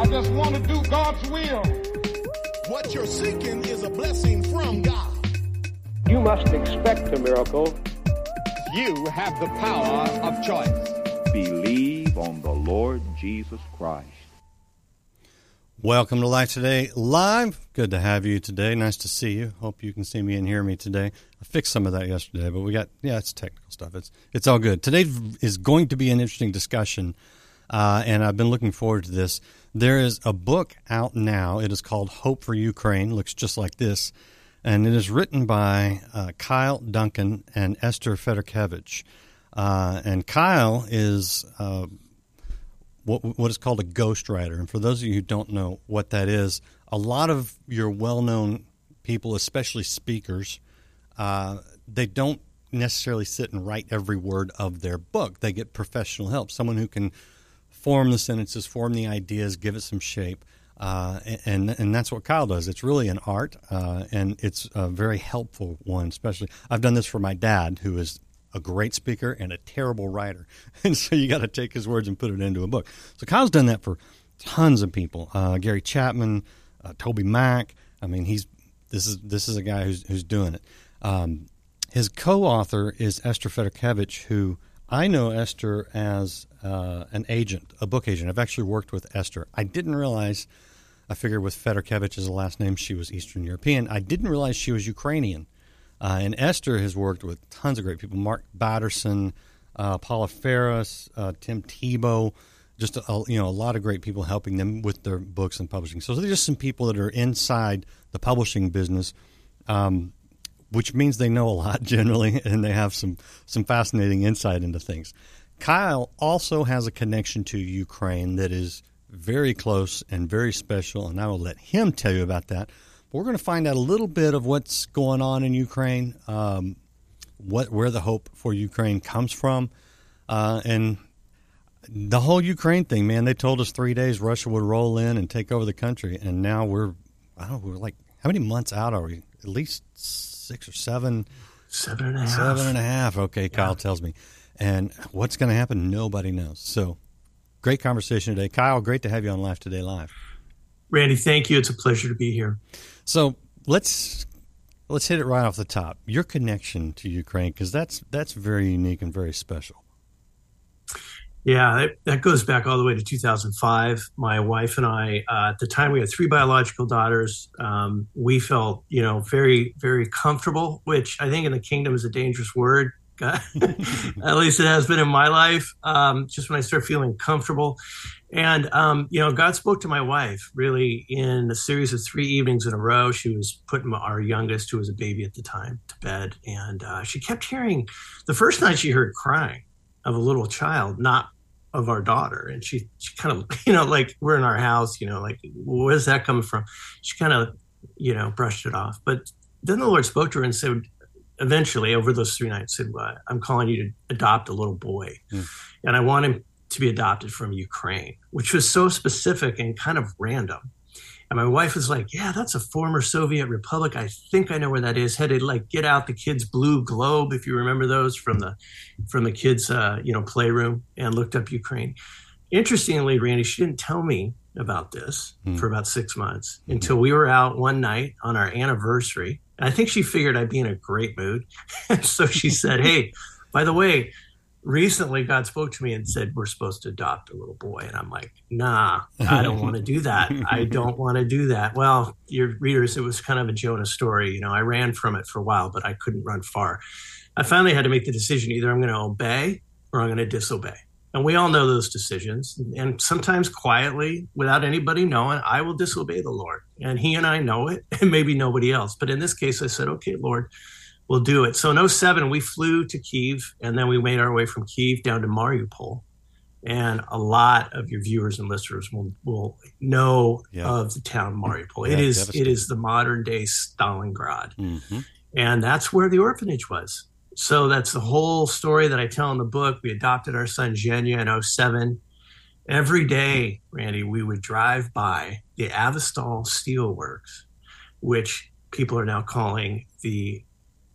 I just want to do God's will. What you're seeking is a blessing from God. You must expect a miracle. You have the power of choice. Believe on the Lord Jesus Christ. Welcome to Life Today Live. Good to have you today. Nice to see you. Hope you can see me and hear me today. I fixed some of that yesterday, but we got yeah, it's technical stuff. It's it's all good. Today is going to be an interesting discussion, uh, and I've been looking forward to this. There is a book out now. It is called Hope for Ukraine. It Looks just like this, and it is written by uh, Kyle Duncan and Esther Fedorkevich. Uh, and Kyle is uh, what what is called a ghostwriter. And for those of you who don't know what that is, a lot of your well-known people, especially speakers, uh, they don't necessarily sit and write every word of their book. They get professional help, someone who can form the sentences, form the ideas, give it some shape. Uh, and and that's what Kyle does. It's really an art, uh, and it's a very helpful one. Especially, I've done this for my dad, who is a great speaker and a terrible writer. And so you got to take his words and put it into a book. So Kyle's done that for tons of people. Uh, Gary Chapman, uh, TobyMac. I mean, he's this is this is a guy who's who's doing it. Um, his co-author is Esther Fedorkevich, who I know Esther as uh, an agent, a book agent. I've actually worked with Esther. I didn't realize. I figured with Fedorkevich as a last name, she was Eastern European. I didn't realize she was Ukrainian. Uh, and Esther has worked with tons of great people Mark Batterson, uh, Paula Faris, uh, Tim Tebow, just a, you know a lot of great people helping them with their books and publishing. So they're just some people that are inside the publishing business, um, which means they know a lot generally, and they have some some fascinating insight into things. Kyle also has a connection to Ukraine that is very close and very special, and I will let him tell you about that. We're going to find out a little bit of what's going on in Ukraine, um, what where the hope for Ukraine comes from, uh, and the whole Ukraine thing. Man, they told us three days Russia would roll in and take over the country, and now we're I don't know, we're like how many months out are we? At least six or seven. Seven and a half. Seven and a half. Okay, Kyle tells me. And what's going to happen? Nobody knows. So, great conversation today, Kyle. Great to have you on Life Today Live. Randy, thank you. It's a pleasure to be here. So let's let's hit it right off the top. Your connection to Ukraine, because that's that's very unique and very special. Yeah, that goes back all the way to 2005. My wife and I, uh, at the time, we had three biological daughters. Um, we felt, you know, very, very comfortable, which I think in the kingdom is a dangerous word. at least it has been in my life. Um, just when I start feeling comfortable, and, um, you know, God spoke to my wife really in a series of three evenings in a row. She was putting our youngest, who was a baby at the time, to bed. And uh, she kept hearing the first night she heard crying of a little child, not of our daughter. And she, she kind of, you know, like we're in our house, you know, like, where's that coming from? She kind of, you know, brushed it off. But then the Lord spoke to her and said, eventually over those three nights, said, well, I'm calling you to adopt a little boy. Mm. And I want him to be adopted from Ukraine, which was so specific and kind of random. And my wife was like, "Yeah, that's a former Soviet republic. I think I know where that is." Had to like get out the kids' blue globe, if you remember those from the from the kids' uh, you know playroom, and looked up Ukraine. Interestingly, Randy, she didn't tell me about this mm. for about six months mm. until we were out one night on our anniversary. And I think she figured I'd be in a great mood, so she said, "Hey, by the way." Recently God spoke to me and said we're supposed to adopt a little boy. And I'm like nah I don't want to do that. I don't want to do that. Well your readers it was kind of a Jonah story you know I ran from it for a while but I couldn't run far. I finally had to make the decision either I'm going to obey or I'm going to disobey. And we all know those decisions. And sometimes quietly without anybody knowing I will disobey the Lord. And he and I know it and maybe nobody else. But in this case I said okay Lord we'll do it. So in 07, we flew to Kiev and then we made our way from Kiev down to Mariupol. And a lot of your viewers and listeners will, will know yeah. of the town Mariupol. Yeah, it is it is the modern day Stalingrad. Mm-hmm. And that's where the orphanage was. So that's the whole story that I tell in the book. We adopted our son Zhenya in 07. Every day, Randy, we would drive by the Azovstal Steelworks, which people are now calling the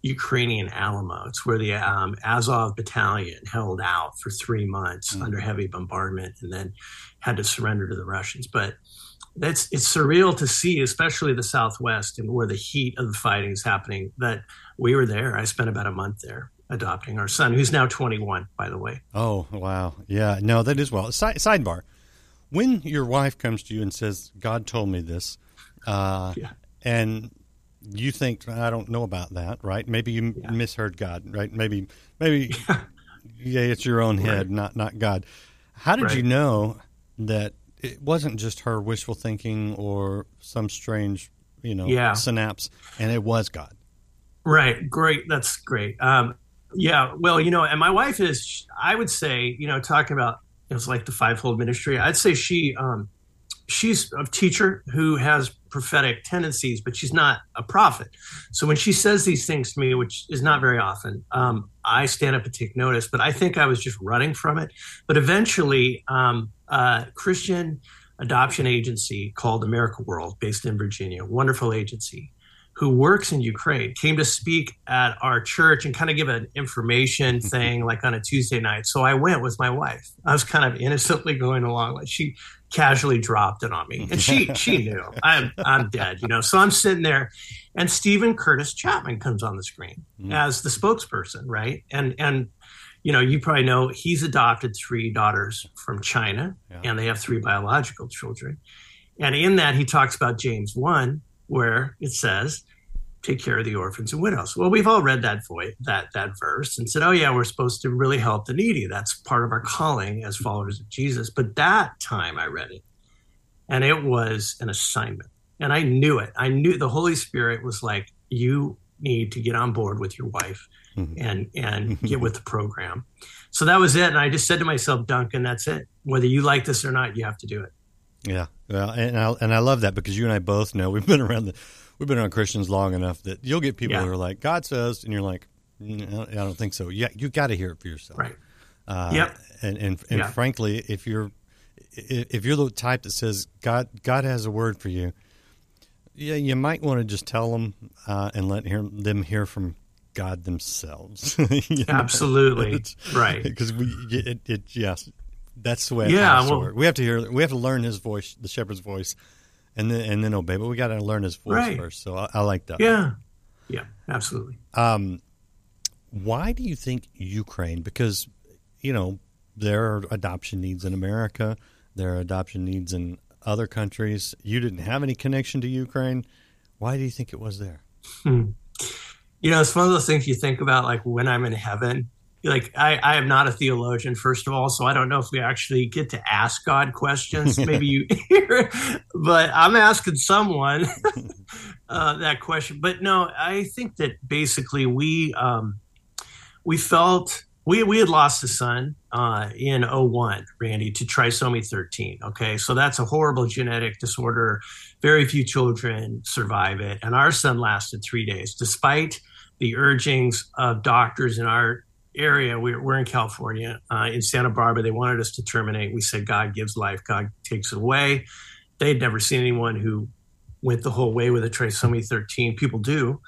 Ukrainian Alamo. It's where the um, Azov battalion held out for three months mm. under heavy bombardment and then had to surrender to the Russians. But that's it's surreal to see, especially the Southwest and where the heat of the fighting is happening. That we were there. I spent about a month there adopting our son, who's now 21, by the way. Oh wow, yeah, no, that is well. Side, sidebar: When your wife comes to you and says, "God told me this," uh, yeah. and you think I don't know about that, right? Maybe you yeah. misheard God, right? Maybe, maybe, yeah, it's your own head, right. not not God. How did right. you know that it wasn't just her wishful thinking or some strange, you know, yeah. synapse, and it was God? Right. Great. That's great. Um, yeah. Well, you know, and my wife is, I would say, you know, talking about it was like the fivefold ministry. I'd say she, um, she's a teacher who has prophetic tendencies, but she's not a prophet. So when she says these things to me, which is not very often, um, I stand up and take notice. But I think I was just running from it. But eventually, um, a Christian adoption agency called America World, based in Virginia, wonderful agency, who works in Ukraine, came to speak at our church and kind of give an information thing like on a Tuesday night. So I went with my wife. I was kind of innocently going along. Like she casually dropped it on me, and she she knew I'm I'm dead, you know. So I'm sitting there, and Steven Curtis Chapman comes on the screen mm. as the spokesperson, right? And and you know, you probably know he's adopted three daughters from China, yeah. and they have three biological children. And in that, he talks about James one, where it says, "Take care of the orphans and widows." Well, we've all read that voice, that that verse, and said, "Oh yeah, we're supposed to really help the needy. That's part of our calling as followers of Jesus." But that time, I read it, and it was an assignment, and I knew it. I knew the Holy Spirit was like, "You need to get on board with your wife." Mm-hmm. and and get with the program. So that was it. And I just said to myself, Duncan, that's it. Whether you like this or not, you have to do it. Yeah, well, and I and I love that because you and I both know we've been around the we've been around Christians long enough that you'll get people yeah. who are like God says, and you're like, no, I don't think so. Yeah, you got to hear it for yourself. Right. Uh, yep. And and, and yeah. frankly, if you're if you're the type that says God God has a word for you, yeah, you might want to just tell them uh, and let hear, them hear from God themselves. Absolutely, right. Because we it, it yes that's the way. yeah, well, we have to hear. We have to learn his voice, the shepherd's voice, and then and then obey. But we got to learn his voice right. first. So I, I, like that. Yeah, yeah, absolutely. Um, why do you think Ukraine? Because you know there are adoption needs in America. There are adoption needs in other countries. You didn't have any connection to Ukraine. Why do you think it was there? Hmm. You know, it's one of those things you think about, like when I'm in heaven like I, I am not a theologian first of all so i don't know if we actually get to ask god questions. Maybe you hear but i'm asking someone uh, that question. But no i think that basically we um, we felt we, we had lost a son uh, in 01 randy to trisomy 13 okay? So that's a horrible genetic disorder. Very few children survive it and our son lasted three days despite the urgings of doctors in our area. We're, we're in California, uh, in Santa Barbara. They wanted us to terminate. We said, God gives life, God takes it away. They'd never seen anyone who went the whole way with a trisomy 13. People do.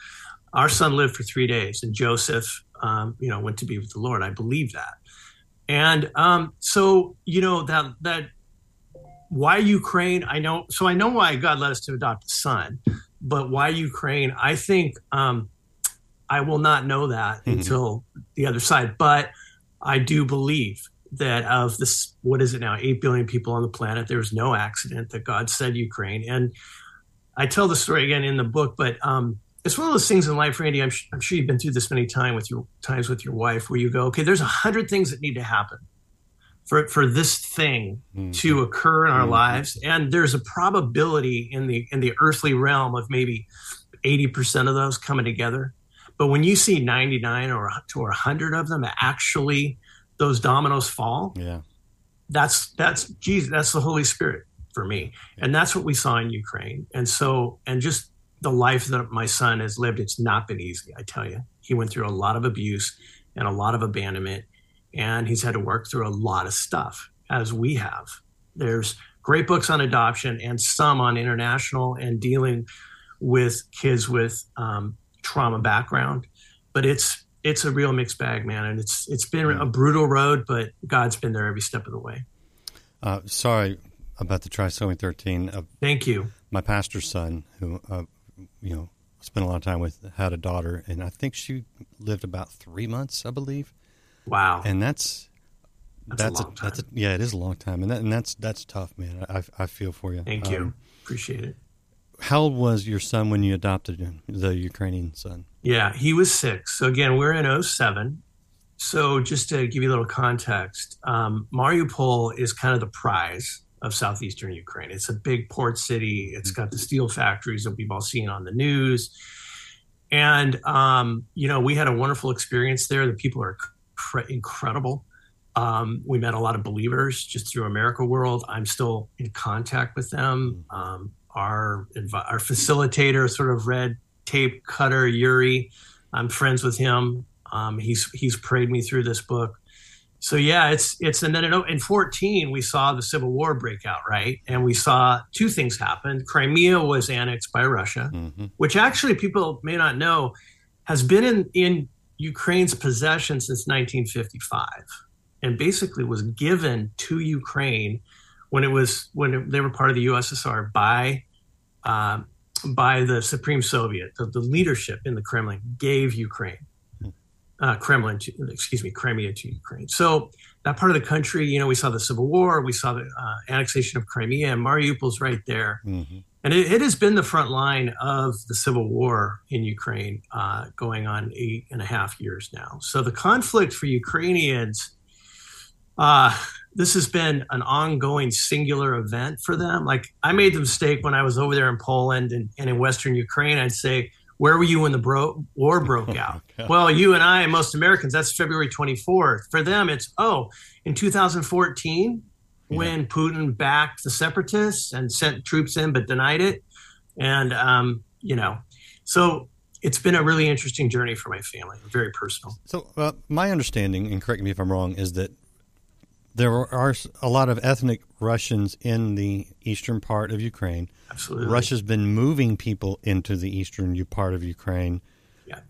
Our son lived for three days, and Joseph, um, you know, went to be with the Lord. I believe that. And um, so, you know, that that why Ukraine? I know. So I know why God led us to adopt a son, but why Ukraine? I think um, I will not know that mm-hmm. until the other side. But I do believe that of this, what is it now, 8 billion people on the planet, there was no accident that God said Ukraine. And I tell the story again in the book, but um, it's one of those things in life, Randy. I'm, I'm, sure you've been through this many time with your times with your wife, where you go, okay, there's a hundred things that need to happen for for this thing mm-hmm. to occur in our mm-hmm. lives, and there's a probability in the in the earthly realm of maybe eighty percent of those coming together. But when you see 99 or to 100 of them actually those dominoes fall, yeah. That's that's Jesus, that's the Holy Spirit for me. And that's what we saw in Ukraine. And so and just the life that my son has lived, it's not been easy, I tell you. He went through a lot of abuse and a lot of abandonment and he's had to work through a lot of stuff as we have. There's great books on adoption and some on international and dealing with kids with um, trauma background. but it's it's a real mixed bag, man, and it's it's been a brutal road, but God's been there every step of the way. Uh, sorry about the trisomy 13. Uh, Thank you. My pastor's son, who uh, you know spent a lot of time with, had a daughter, and I think she lived about three months, I believe. Wow. And that's that's, that's a long a, time. that's a, yeah, it is a long time, and that, and that's that's tough, man. I I feel for you. Thank you. Um, Appreciate it. How old was your son when you adopted him, the Ukrainian son? Yeah, he was six. So again, we're in 07. So just to give you a little context, um, Mariupol is kind of the prize of southeastern Ukraine. It's a big port city. It's got the steel factories that we've all seen on the news. And, um, you know, we had a wonderful experience there. The people are cr- incredible. Um, we met a lot of believers just through America World. I'm still in contact with them. Um, our our facilitator, sort of red tape cutter, Yuri. I'm friends with him. Um, he's he's prayed me through this book. So yeah, it's it's and then in, in 14 we saw the civil war break out, right? And we saw two things happen. Crimea was annexed by Russia, which actually people may not know has been in in Ukraine's possession since 1955, and basically was given to Ukraine when it was when it, they were part of the USSR by um, by the Supreme Soviet. The, the leadership in the Kremlin gave Ukraine uh, Kremlin, to, excuse me, Crimea to Ukraine. So that part of the country, you know, we saw the Civil War, we saw the uh, annexation of Crimea, and Mariupol's right there. Mm-hmm. And it, it, has been the front line of the civil war in Ukraine, uh, going on eight and a half years now. So the conflict for Ukrainians, uh, this has been an ongoing singular event for them. Like I made the mistake when I was over there in Poland and, and in Western Ukraine, I'd say, where were you when the bro- war broke out? well, you and I, and most Americans, that's February 24th. For them, it's, oh, in 2014, yeah. when Putin backed the separatists and sent troops in but denied it. And, um, you know, so it's been a really interesting journey for my family, very personal. So, uh, my understanding, and correct me if I'm wrong, is that there are a lot of ethnic Russians in the eastern part of Ukraine. Absolutely. Russia's been moving people into the eastern part of Ukraine. Yeah.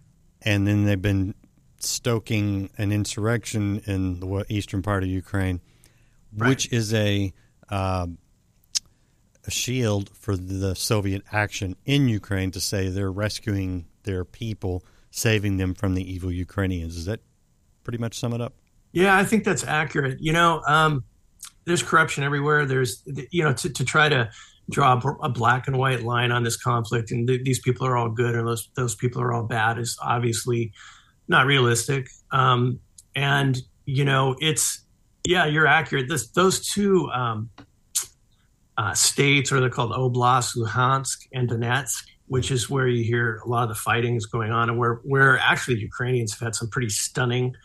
And then they've been stoking an insurrection in the eastern part of Ukraine, right. which is a uh, a shield for the Soviet action in Ukraine to say they're rescuing their people, saving them from the evil Ukrainians. Does that pretty much sum it up? Yeah, I think that's accurate. You know, um, there's corruption everywhere. There's, you know, to, to try to draw a black and white line on this conflict and th- these people are all good or those those people are all bad is obviously not realistic. Um, and you know, it's yeah, you're accurate. This those two um, uh, states, or they're called Oblast, Luhansk, and Donetsk, which is where you hear a lot of the fighting is going on, and where where actually Ukrainians have had some pretty stunning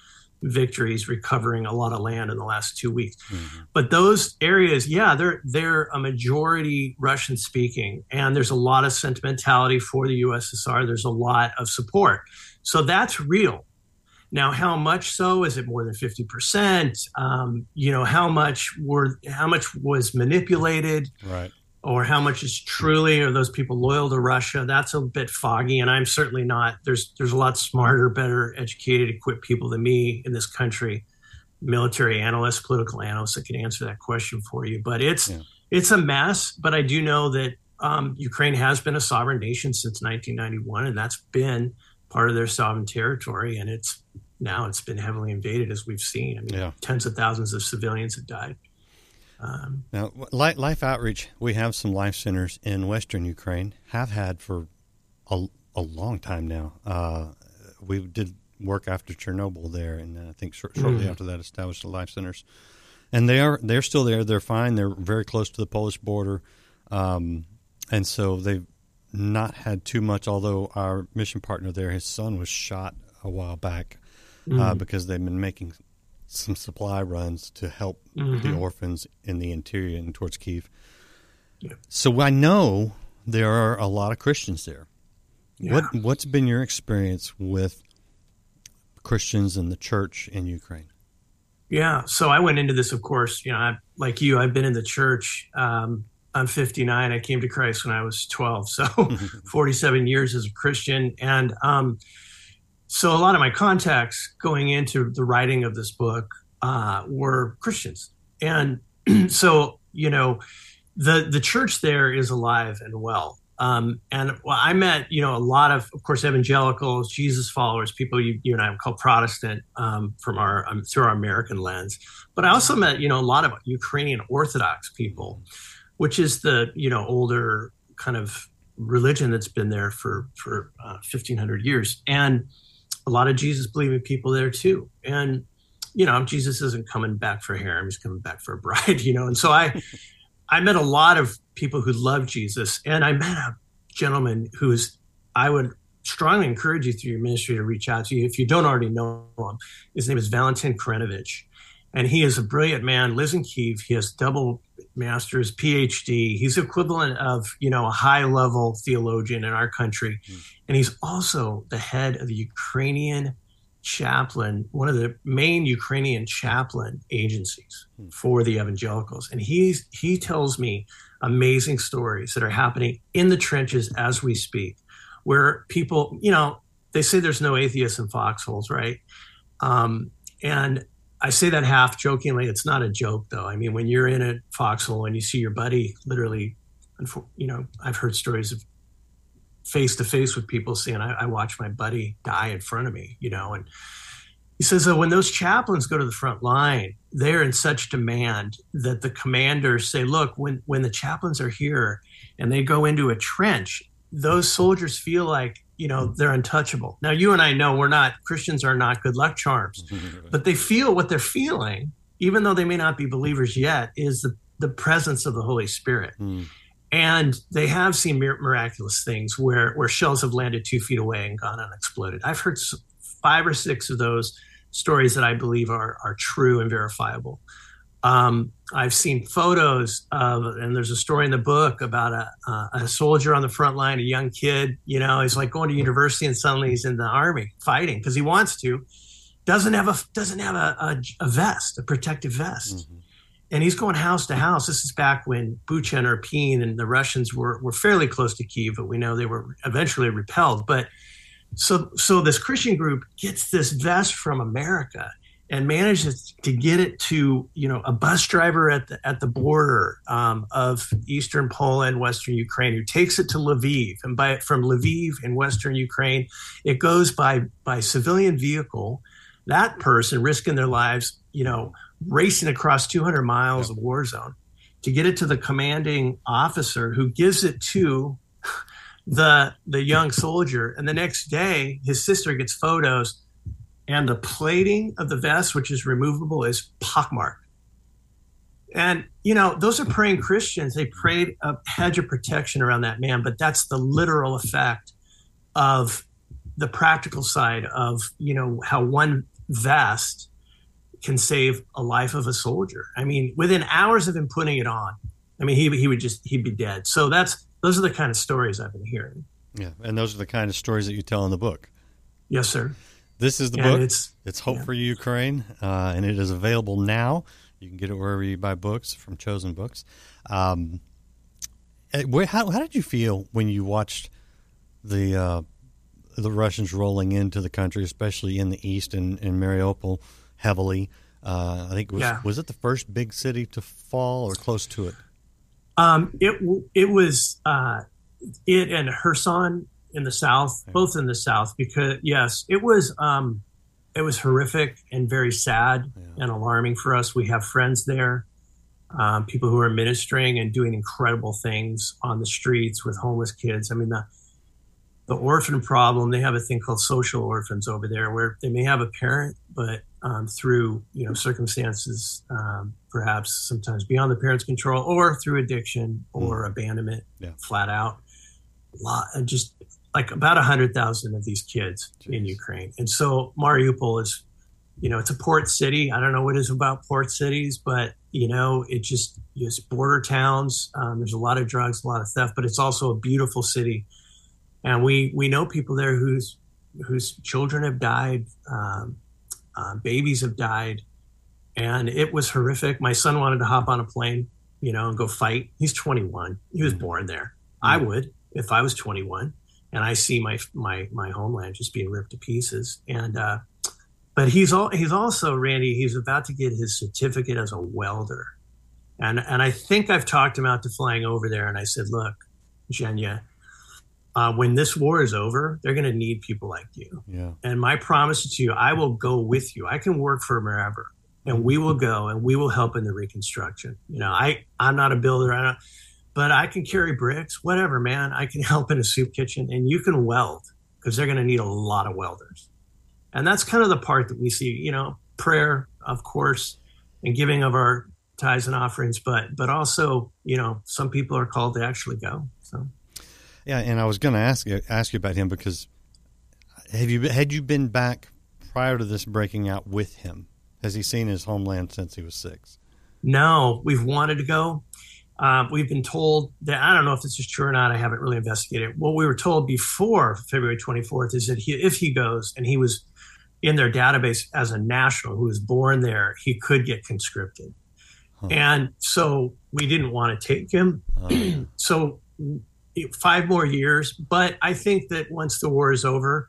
victories recovering a lot of land in the last two weeks. Mm-hmm. But those areas, yeah, they're they're a majority Russian speaking, and there's a lot of sentimentality for the USSR. There's a lot of support, so that's real. Now, how much so? Is it more than fifty percent? Um, you know, how much were how much was manipulated? Right or how much is truly are those people loyal to Russia? That's a bit foggy, and I'm certainly not. There's there's a lot smarter, better educated, equipped people than me in this country, military analysts, political analysts that can answer that question for you. But it's yeah. it's a mess. But I do know that um, Ukraine has been a sovereign nation since 1991, and that's been part of their sovereign territory, and it's now it's been heavily invaded as we've seen. I mean, yeah. tens of thousands of civilians have died. Um, now, Life Outreach, we have some life centers in Western Ukraine, have had for a, a long time now. Uh, we did work after Chernobyl there, and I think short, shortly mm. after that, established the life centers. And they are they're still there. They're fine. They're very close to the Polish border, um, and so they've not had too much. Although our mission partner there, his son was shot a while back mm. uh, because they've been making some supply runs to help mm-hmm. the orphans in the interior and towards Kiev. Yeah. So I know there are a lot of Christians there. Yeah. What what's been your experience with Christians and the church in Ukraine? Yeah, so I went into this, of course, you know, I, like you, I've been in the church. Um, I'm 59. I came to Christ when I was 12, so 47 years as a Christian, and um, so a lot of my contacts going into the writing of this book uh, were Christians, and so you know, the the church there is alive and well. Um, and I met, you know, a lot of, of course, evangelicals, Jesus followers, people you, you and I call Protestant um, from our um, through our American lens. But I also met, you know, a lot of Ukrainian Orthodox people, which is the, you know, older kind of religion that's been there for for uh, 1500 years, and a lot of Jesus believing people there too. And you know, Jesus isn't coming back for harem; he's coming back for a bride. You know, and so I. I met a lot of people who love Jesus, and I met a gentleman who's I would strongly encourage you through your ministry to reach out to you if you don't already know him. His name is Valentin Krenovich, and he is a brilliant man. Lives in Kiev. He has double master's, PhD. He's equivalent of you know a high level theologian in our country, mm. and he's also the head of the Ukrainian chaplain, one of the main Ukrainian chaplain agencies hmm. for the evangelicals. And he's, he tells me amazing stories that are happening in the trenches as we speak, where people, you know, they say there's no atheists in foxholes, right? Um, and I say that half jokingly. It's not a joke, though. I mean, when you're in a foxhole and you see your buddy literally, you know, I've heard stories of face to face with people saying, I, I watched my buddy die in front of me, you know, and he says that when those chaplains go to the front line, they're in such demand that the commanders say, look, when, when the chaplains are here and they go into a trench, those soldiers feel like, you know, they're untouchable. Now, you and I know we're not, Christians are not good luck charms, but they feel what they're feeling, even though they may not be believers yet, is the, the presence of the Holy Spirit. Mm. And they have seen miraculous things where, where shells have landed two feet away and gone unexploded. I've heard five or six of those stories that I believe are, are true and verifiable. Um, I've seen photos of, and there's a story in the book about a, uh, a soldier on the front line, a young kid. You know, he's like going to university and suddenly he's in the army fighting because he wants to. Doesn't have a doesn't have a, a, a vest, a protective vest. Mm-hmm and he's going house to house. This is back when Bucha and Irpin and the Russians were, were fairly close to Kiev, but we know they were eventually repelled. But so so this Christian group gets this vest from America and manages to get it to you know a bus driver at the at the border um, of eastern Poland, western Ukraine, who takes it to Lviv, and by from Lviv in western Ukraine, it goes by by civilian vehicle. That person risking their lives, you know, racing across 200 miles of war zone to get it to the commanding officer who gives it to the the young soldier and the next day his sister gets photos and the plating of the vest which is removable is pockmarked and you know those are praying christians they prayed a hedge of protection around that man but that's the literal effect of the practical side of you know how one vest can save a life of a soldier. I mean, within hours of him putting it on, I mean, he he would just he'd be dead. So that's those are the kind of stories I've been hearing. Yeah, and those are the kind of stories that you tell in the book. Yes, sir. This is the and book. It's, it's Hope yeah. for Ukraine, uh, and it is available now. You can get it wherever you buy books from Chosen Books. Um, eh, how, how did you feel when you watched the uh, the Russians rolling into the country, especially in the east and in, in Mariupol? heavily. Uh, I think it was yeah. was it the first big city to fall or close to it? Um, it it was uh, it and Kherson in the south, okay. both in the south, because yes, it was um, it was horrific and very sad yeah. and alarming for us. We have friends there, um, people who are ministering and doing incredible things on the streets with homeless kids. I mean the the orphan problem. They have a thing called social orphans over there, where they may have a parent, but um, through you know circumstances um, perhaps sometimes beyond the parents' control, or through addiction or mm. abandonment, yeah. flat out. Lot, uh, just like about a hundred thousand of these kids Jeez. in Ukraine, and so Mariupol is, you know, it's a port city. I don't know what it is about port cities, but you know, it just it's border towns. Um, there's a lot of drugs, a lot of theft, but it's also a beautiful city, and we we know people there whose whose children have died. Um, uh, babies have died, and it was horrific. My son wanted to hop on a plane, you know, and go fight. He's 21. He was mm. born there. I mm. would if I was 21. And I see my my my homeland just being ripped to pieces. And uh, but he's all he's also Randy. He's about to get his certificate as a welder, and and I think I've talked him out to flying over there. And I said, look, Jenya, uh, when this war is over, they're going to need people like you. Yeah. And my promise to you, I will go with you. I can work for wherever, and we will go and we will help in the reconstruction. You know, I I'm not a builder, I don't, but I can carry bricks, whatever, man. I can help in a soup kitchen, and you can weld because they're going to need a lot of welders. And that's kind of the part that we see. You know, prayer, of course, and giving of our tithes and offerings, but but also, you know, some people are called to actually go. So. Yeah, and I was going to ask you ask you about him because have you had you been back prior to this breaking out with him? Has he seen his homeland since he was six? No, we've wanted to go. Uh, we've been told that I don't know if this is true or not. I haven't really investigated. What we were told before February 24th is that he, if he goes and he was in their database as a national who was born there, he could get conscripted. Huh. And so we didn't want to take him. So five more years. But I think that once the war is over,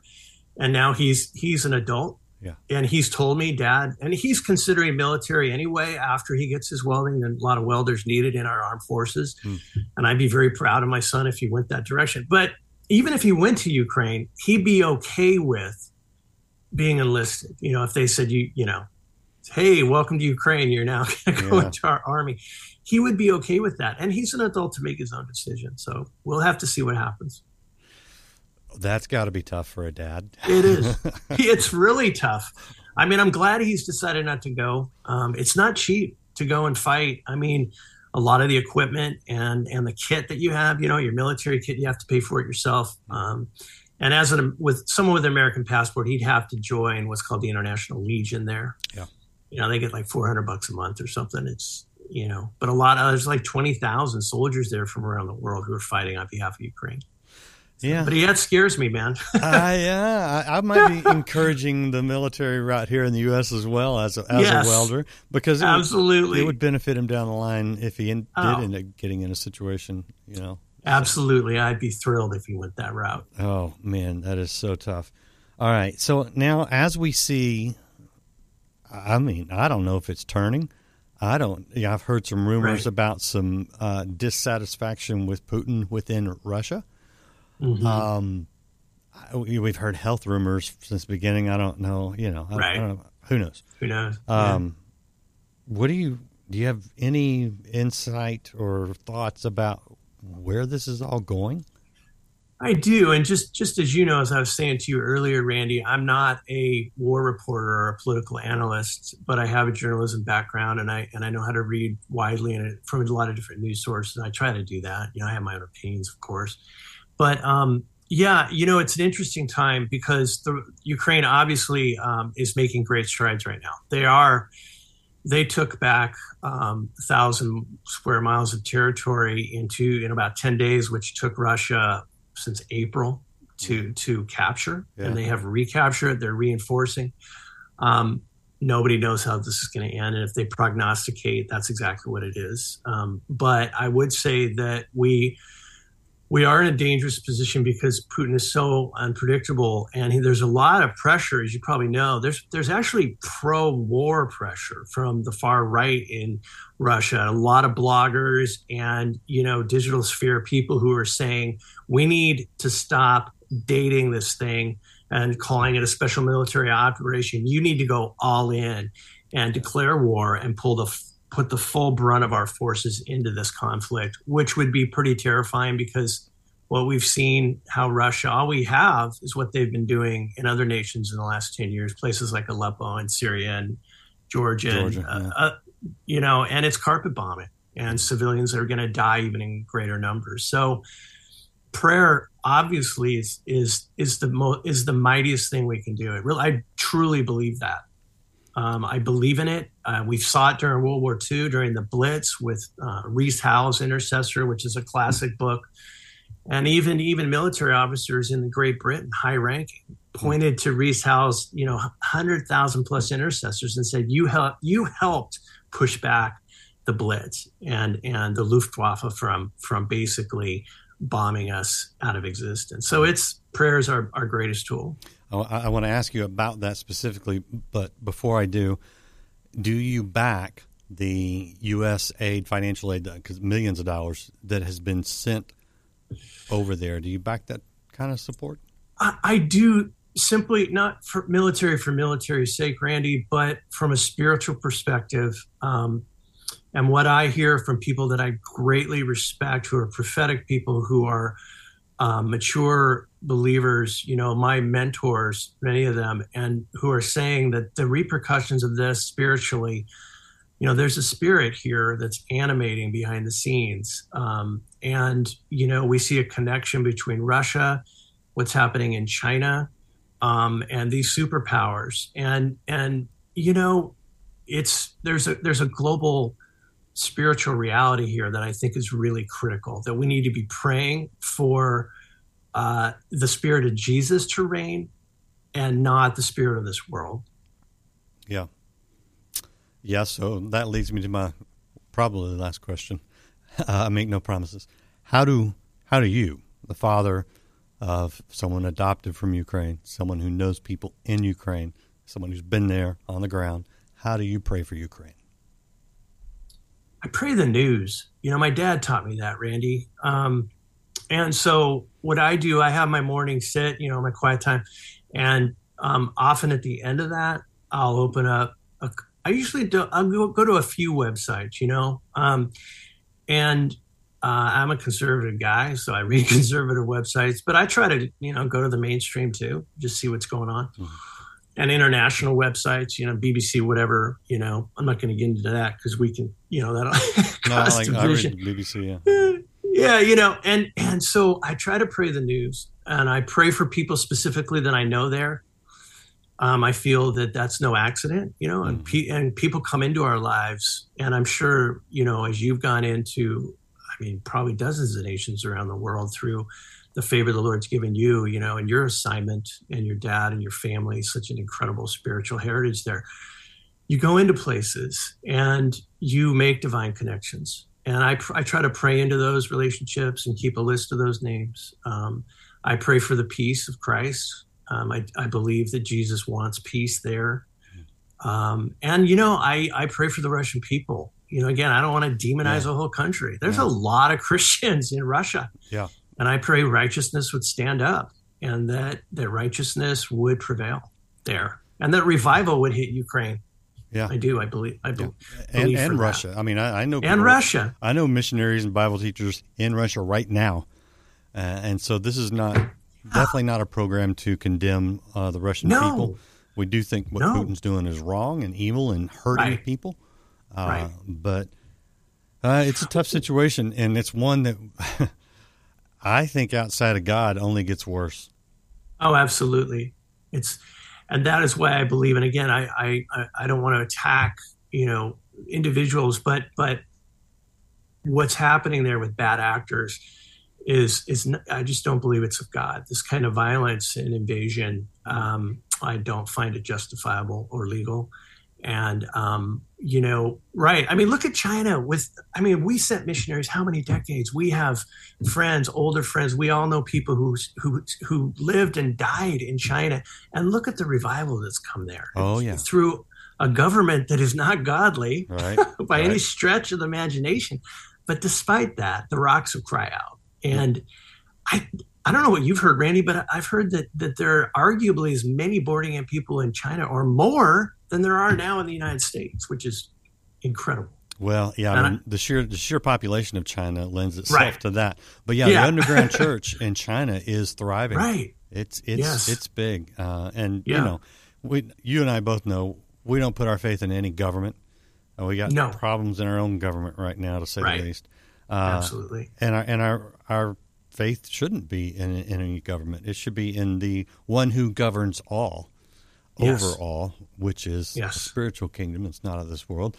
and now he's he's an adult, yeah, and he's told me, Dad, and he's considering military anyway. After he gets his welding, and a lot of welders needed in our armed forces, mm. and I'd be very proud of my son if he went that direction. But even if he went to Ukraine, he'd be okay with being enlisted. You know, if they said you, you know, hey, welcome to Ukraine, you're now going to go yeah. into our army he would be okay with that. And he's an adult to make his own decision. So we'll have to see what happens. That's got to be tough for a dad. It is. it's really tough. I mean, I'm glad he's decided not to go. Um, it's not cheap to go and fight. I mean, a lot of the equipment and and the kit that you have, you know, your military kit, you have to pay for it yourself. Um, and as an, with someone with an American passport, he'd have to join what's called the International Legion there. Yeah. You know, they get like 400 bucks a month or something. It's you know, but a lot of there's like 20,000 soldiers there from around the world who are fighting on behalf of Ukraine. Yeah, but yeah, it scares me, man. uh, yeah, I, I, might be encouraging the military right here in the U.S. as well as a, as yes, a welder because it absolutely would, it would benefit him down the line if he in, oh. did end up getting in a situation, you know. Absolutely, I'd be thrilled if he went that route. Oh man, that is so tough. All right, so now as we see, I mean, I don't know if it's turning. I don't. Yeah, I've heard some rumors right. about some uh, dissatisfaction with Putin within Russia. Mm-hmm. Um, we've heard health rumors since the beginning. I don't know. You know, I, right. I don't know. Who knows? Who knows? Um, yeah. What do you do? You have any insight or thoughts about where this is all going? I do, and just just as you know, as I was saying to you earlier, Randy, I'm not a war reporter or a political analyst, but I have a journalism background, and I and I know how to read widely and from a lot of different news sources. And I try to do that. You know, I have my own opinions, of course, but um, yeah, you know, it's an interesting time because the Ukraine obviously um, is making great strides right now. They are. They took back um, thousand square miles of territory into in about ten days, which took Russia since April to to capture, yeah. and they have recaptured. They're reinforcing. Um, nobody knows how this is going to end, and if they prognosticate, that's exactly what it is. Um, but I would say that we we are in a dangerous position because Putin is so unpredictable, and he, there's a lot of pressure, as you probably know. There's there's actually pro-war pressure from the far right in Russia. A lot of bloggers and you know digital sphere people who are saying we need to stop dating this thing and calling it a special military operation. You need to go all in and declare war and pull the put the full brunt of our forces into this conflict, which would be pretty terrifying because what we've seen how Russia, all we have is what they've been doing in other nations in the last 10 years, places like Aleppo and Syria and Georgia, Georgia and, uh, yeah. uh, you know, and it's carpet bombing and civilians are going to die even in greater numbers. So prayer obviously is, is, is the mo- is the mightiest thing we can do. It really, I truly believe that. Um, I believe in it. Uh, we saw it during World War II during the Blitz with uh, Rees Howells Intercessor, which is a classic book, and even even military officers in Great Britain, high ranking, pointed to Rees Howells, you know, hundred thousand plus intercessors, and said, "You help, you helped push back the Blitz and and the Luftwaffe from from basically bombing us out of existence. So it's prayers are our greatest tool. I, I want to ask you about that specifically, but before I do, do you back the U.S. aid, financial aid, because millions of dollars that has been sent over there? Do you back that kind of support? I, I do simply not for military for military's sake, Randy, but from a spiritual perspective. Um, and what I hear from people that I greatly respect, who are prophetic people, who are um, mature believers, you know, my mentors, many of them, and who are saying that the repercussions of this spiritually, you know, there's a spirit here that's animating behind the scenes. Um, and, you know, we see a connection between Russia, what's happening in China, um, and these superpowers. And, and, you know, it's, there's a, there's a global, spiritual reality here that I think is really critical. That we need to be praying for uh, the spirit of Jesus to reign and not the spirit of this world. Yeah. Yeah. So that leads me to my probably the last question. I make no promises. How do how do you, the father of someone adopted from Ukraine, someone who knows people in Ukraine, someone who's been there on the ground, how do you pray for Ukraine? I pray the news. You know, my dad taught me that, Randy. Um, and so what I do, I have my morning sit, you know, my quiet time, and um, often at the end of that, I'll open up. A, I usually do. I'll go, go to a few websites, you know, um, and uh, I'm a conservative guy, so I read conservative websites, but I try to, you know, go to the mainstream too, just see what's going on. Mm-hmm and international websites, you know, BBC, whatever, you know, I'm not going to get into that because we can, you know, that no, like, I read BBC, yeah. yeah, you know, and and so I try to pray the news, and I pray for people specifically that I know there. Um, I feel that that's no accident, you know, and mm. pe- and people come into our lives, and I'm sure, you know, as you've gone into, I mean, probably dozens of nations around the world through the favor the Lord's given you, you know, and your assignment and your dad and your family, such an incredible spiritual heritage there. You go into places and you make divine connections. And I, I try to pray into those relationships and keep a list of those names. Um, I pray for the peace of Christ. Um, I, I, believe that Jesus wants peace there. Um, and, you know, I, I pray for the Russian people. You know, again, I don't want to demonize yeah. the whole country. There's yeah. a lot of Christians in Russia. Yeah. And I pray righteousness would stand up and that, that righteousness would prevail there and that revival would hit Ukraine. Yeah, I do. I believe. I believe. yeah. and, and Russia. That. I mean, I, I know and Russia. I know missionaries and Bible teachers in Russia right now, uh, and so this is not definitely not a program to condemn uh, the Russian no. people. We do think what no. Putin's doing is wrong and evil and hurting right. people, uh, right. but uh, it's a tough situation, and it's one that I think outside of God only gets worse. Oh, absolutely. It's, and that is why I believe. And again, I, I, I don't want to attack, you know, individuals, but, but what's happening there with bad actors is, is I just don't believe it's of God. This kind of violence and invasion, um, I don't find it justifiable or legal. And, um, you know, right. I mean, look at China with, I mean, we sent missionaries how many decades? We have friends, older friends. We all know people who, who, who lived and died in China. And look at the revival that's come there. Oh, yeah. Through a government that is not godly right. by right. any stretch of the imagination. But despite that, the rocks will cry out. And I, I don't know what you've heard, Randy, but I've heard that that there are arguably as many boarding in people in China or more than there are now in the United States, which is incredible. Well, yeah, I mean, the sheer the sheer population of China lends itself right. to that. But yeah, Yeah. the underground church in China is thriving. Right. It's it's Yes. it's big, uh, and you know, we you and I both know we don't put our faith in any government. Uh, we got No. problems in our own government right now, to say Right. the least. Uh, Absolutely. and our and our our faith shouldn't be in in any government. It should be in the one who governs all, Yes. over all, which is Yes. a spiritual kingdom. It's not of this world,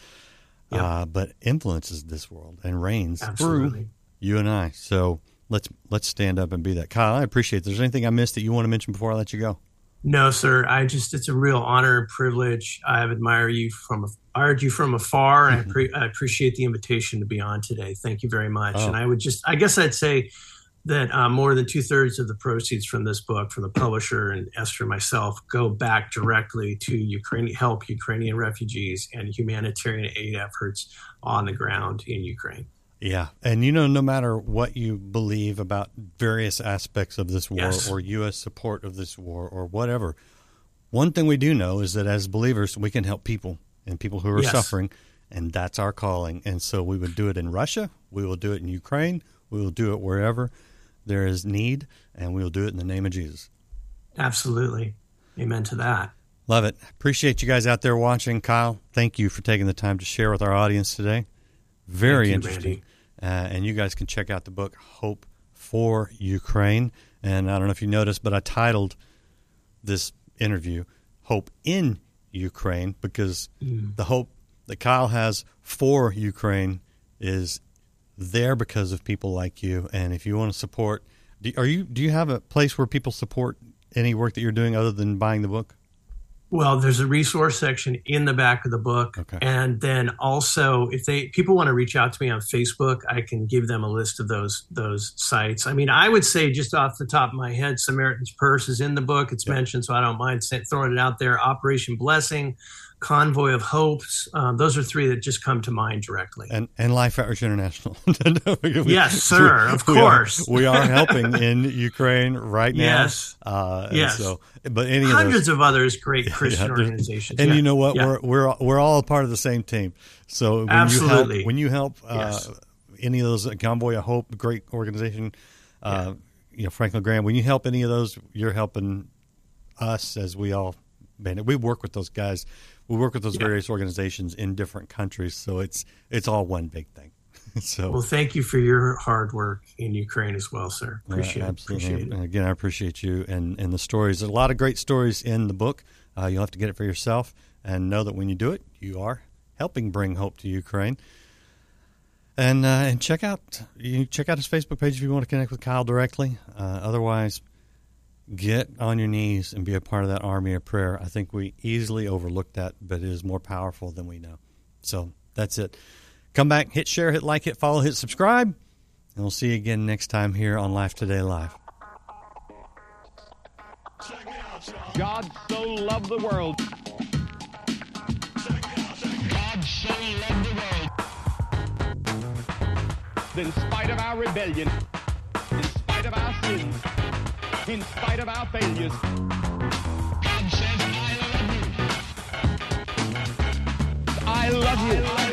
Yeah. uh, but influences this world and reigns through you and I. So let's let's stand up and be that. Kyle, I appreciate. It. There's anything I missed that you want to mention before I let you go? No, sir. I just it's a real honor and privilege. I admire you from admired you from afar, and I, pre- I appreciate the invitation to be on today. Thank you very much. Oh. And I would just, I guess I'd say, that uh, more than two thirds of the proceeds from this book, from the publisher and Esther and myself, go back directly to Ukraine, help Ukrainian refugees and humanitarian aid efforts on the ground in Ukraine. Yeah, and you know, no matter what you believe about various aspects of this war Yes. or U.S. support of this war or whatever, one thing we do know is that as believers, we can help people and people who are Yes. suffering, and that's our calling. And so we would do it in Russia, we will do it in Ukraine, we will do it wherever there is need, and we will do it in the name of Jesus. Absolutely. Amen to that. Love it. Appreciate you guys out there watching. Kyle, thank you for taking the time to share with our audience today. Very you, interesting. Uh, and you guys can check out the book Hope for Ukraine. And I don't know if you noticed, but I titled this interview Hope in Ukraine because Mm. the hope that Kyle has for Ukraine is there because of people like you. And if you want to support, do, are you do you have a place where people support any work that you're doing other than buying the book? Well, there's a resource section in the back of the book, Okay. and then also if they people want to reach out to me on Facebook, I can give them a list of those those sites. I mean, I would say just off the top of my head, Samaritan's Purse is in the book. It's mentioned, so I don't mind throwing it out there. Operation Blessing, Convoy of Hopes. Um, those are three that just come to mind directly. and and Life Outreach International. Yes, sir, of we are- course. we are helping in Ukraine right now. Yes. uh, Yes. So, but any of Hundreds those, of others great Christian Yeah, organizations. and Yeah. you know what? Yeah. We're we're we're all part of the same team. So when you Absolutely. help, when you help uh, Yes. any of those, uh, Convoy of Hope, great organization. Uh, You know, Franklin Graham. When you help any of those, you're helping us as we all. Man, we work with those guys. We work with those Yeah. various organizations in different countries, so it's it's all one big thing. so Well, thank you for your hard work in Ukraine as well, sir. Appreciate, Yeah, it. absolutely. And again, I appreciate you and, and the stories. There's a lot of great stories in the book. Uh, you'll have to get it for yourself and know that when you do it, you are helping bring hope to Ukraine. And uh, and check out you check out his Facebook page if you want to connect with Kyle directly. Uh, otherwise, get on your knees and be a part of that army of prayer. I think we easily overlook that, but it is more powerful than we know. So that's it. Come back, hit share, hit like, hit follow, hit subscribe, and we'll see you again next time here on Life Today Live. God so loved the world. God so loved the world. In spite of our rebellion, in spite of our sins, in spite of our failures, God says, I love you. I love you.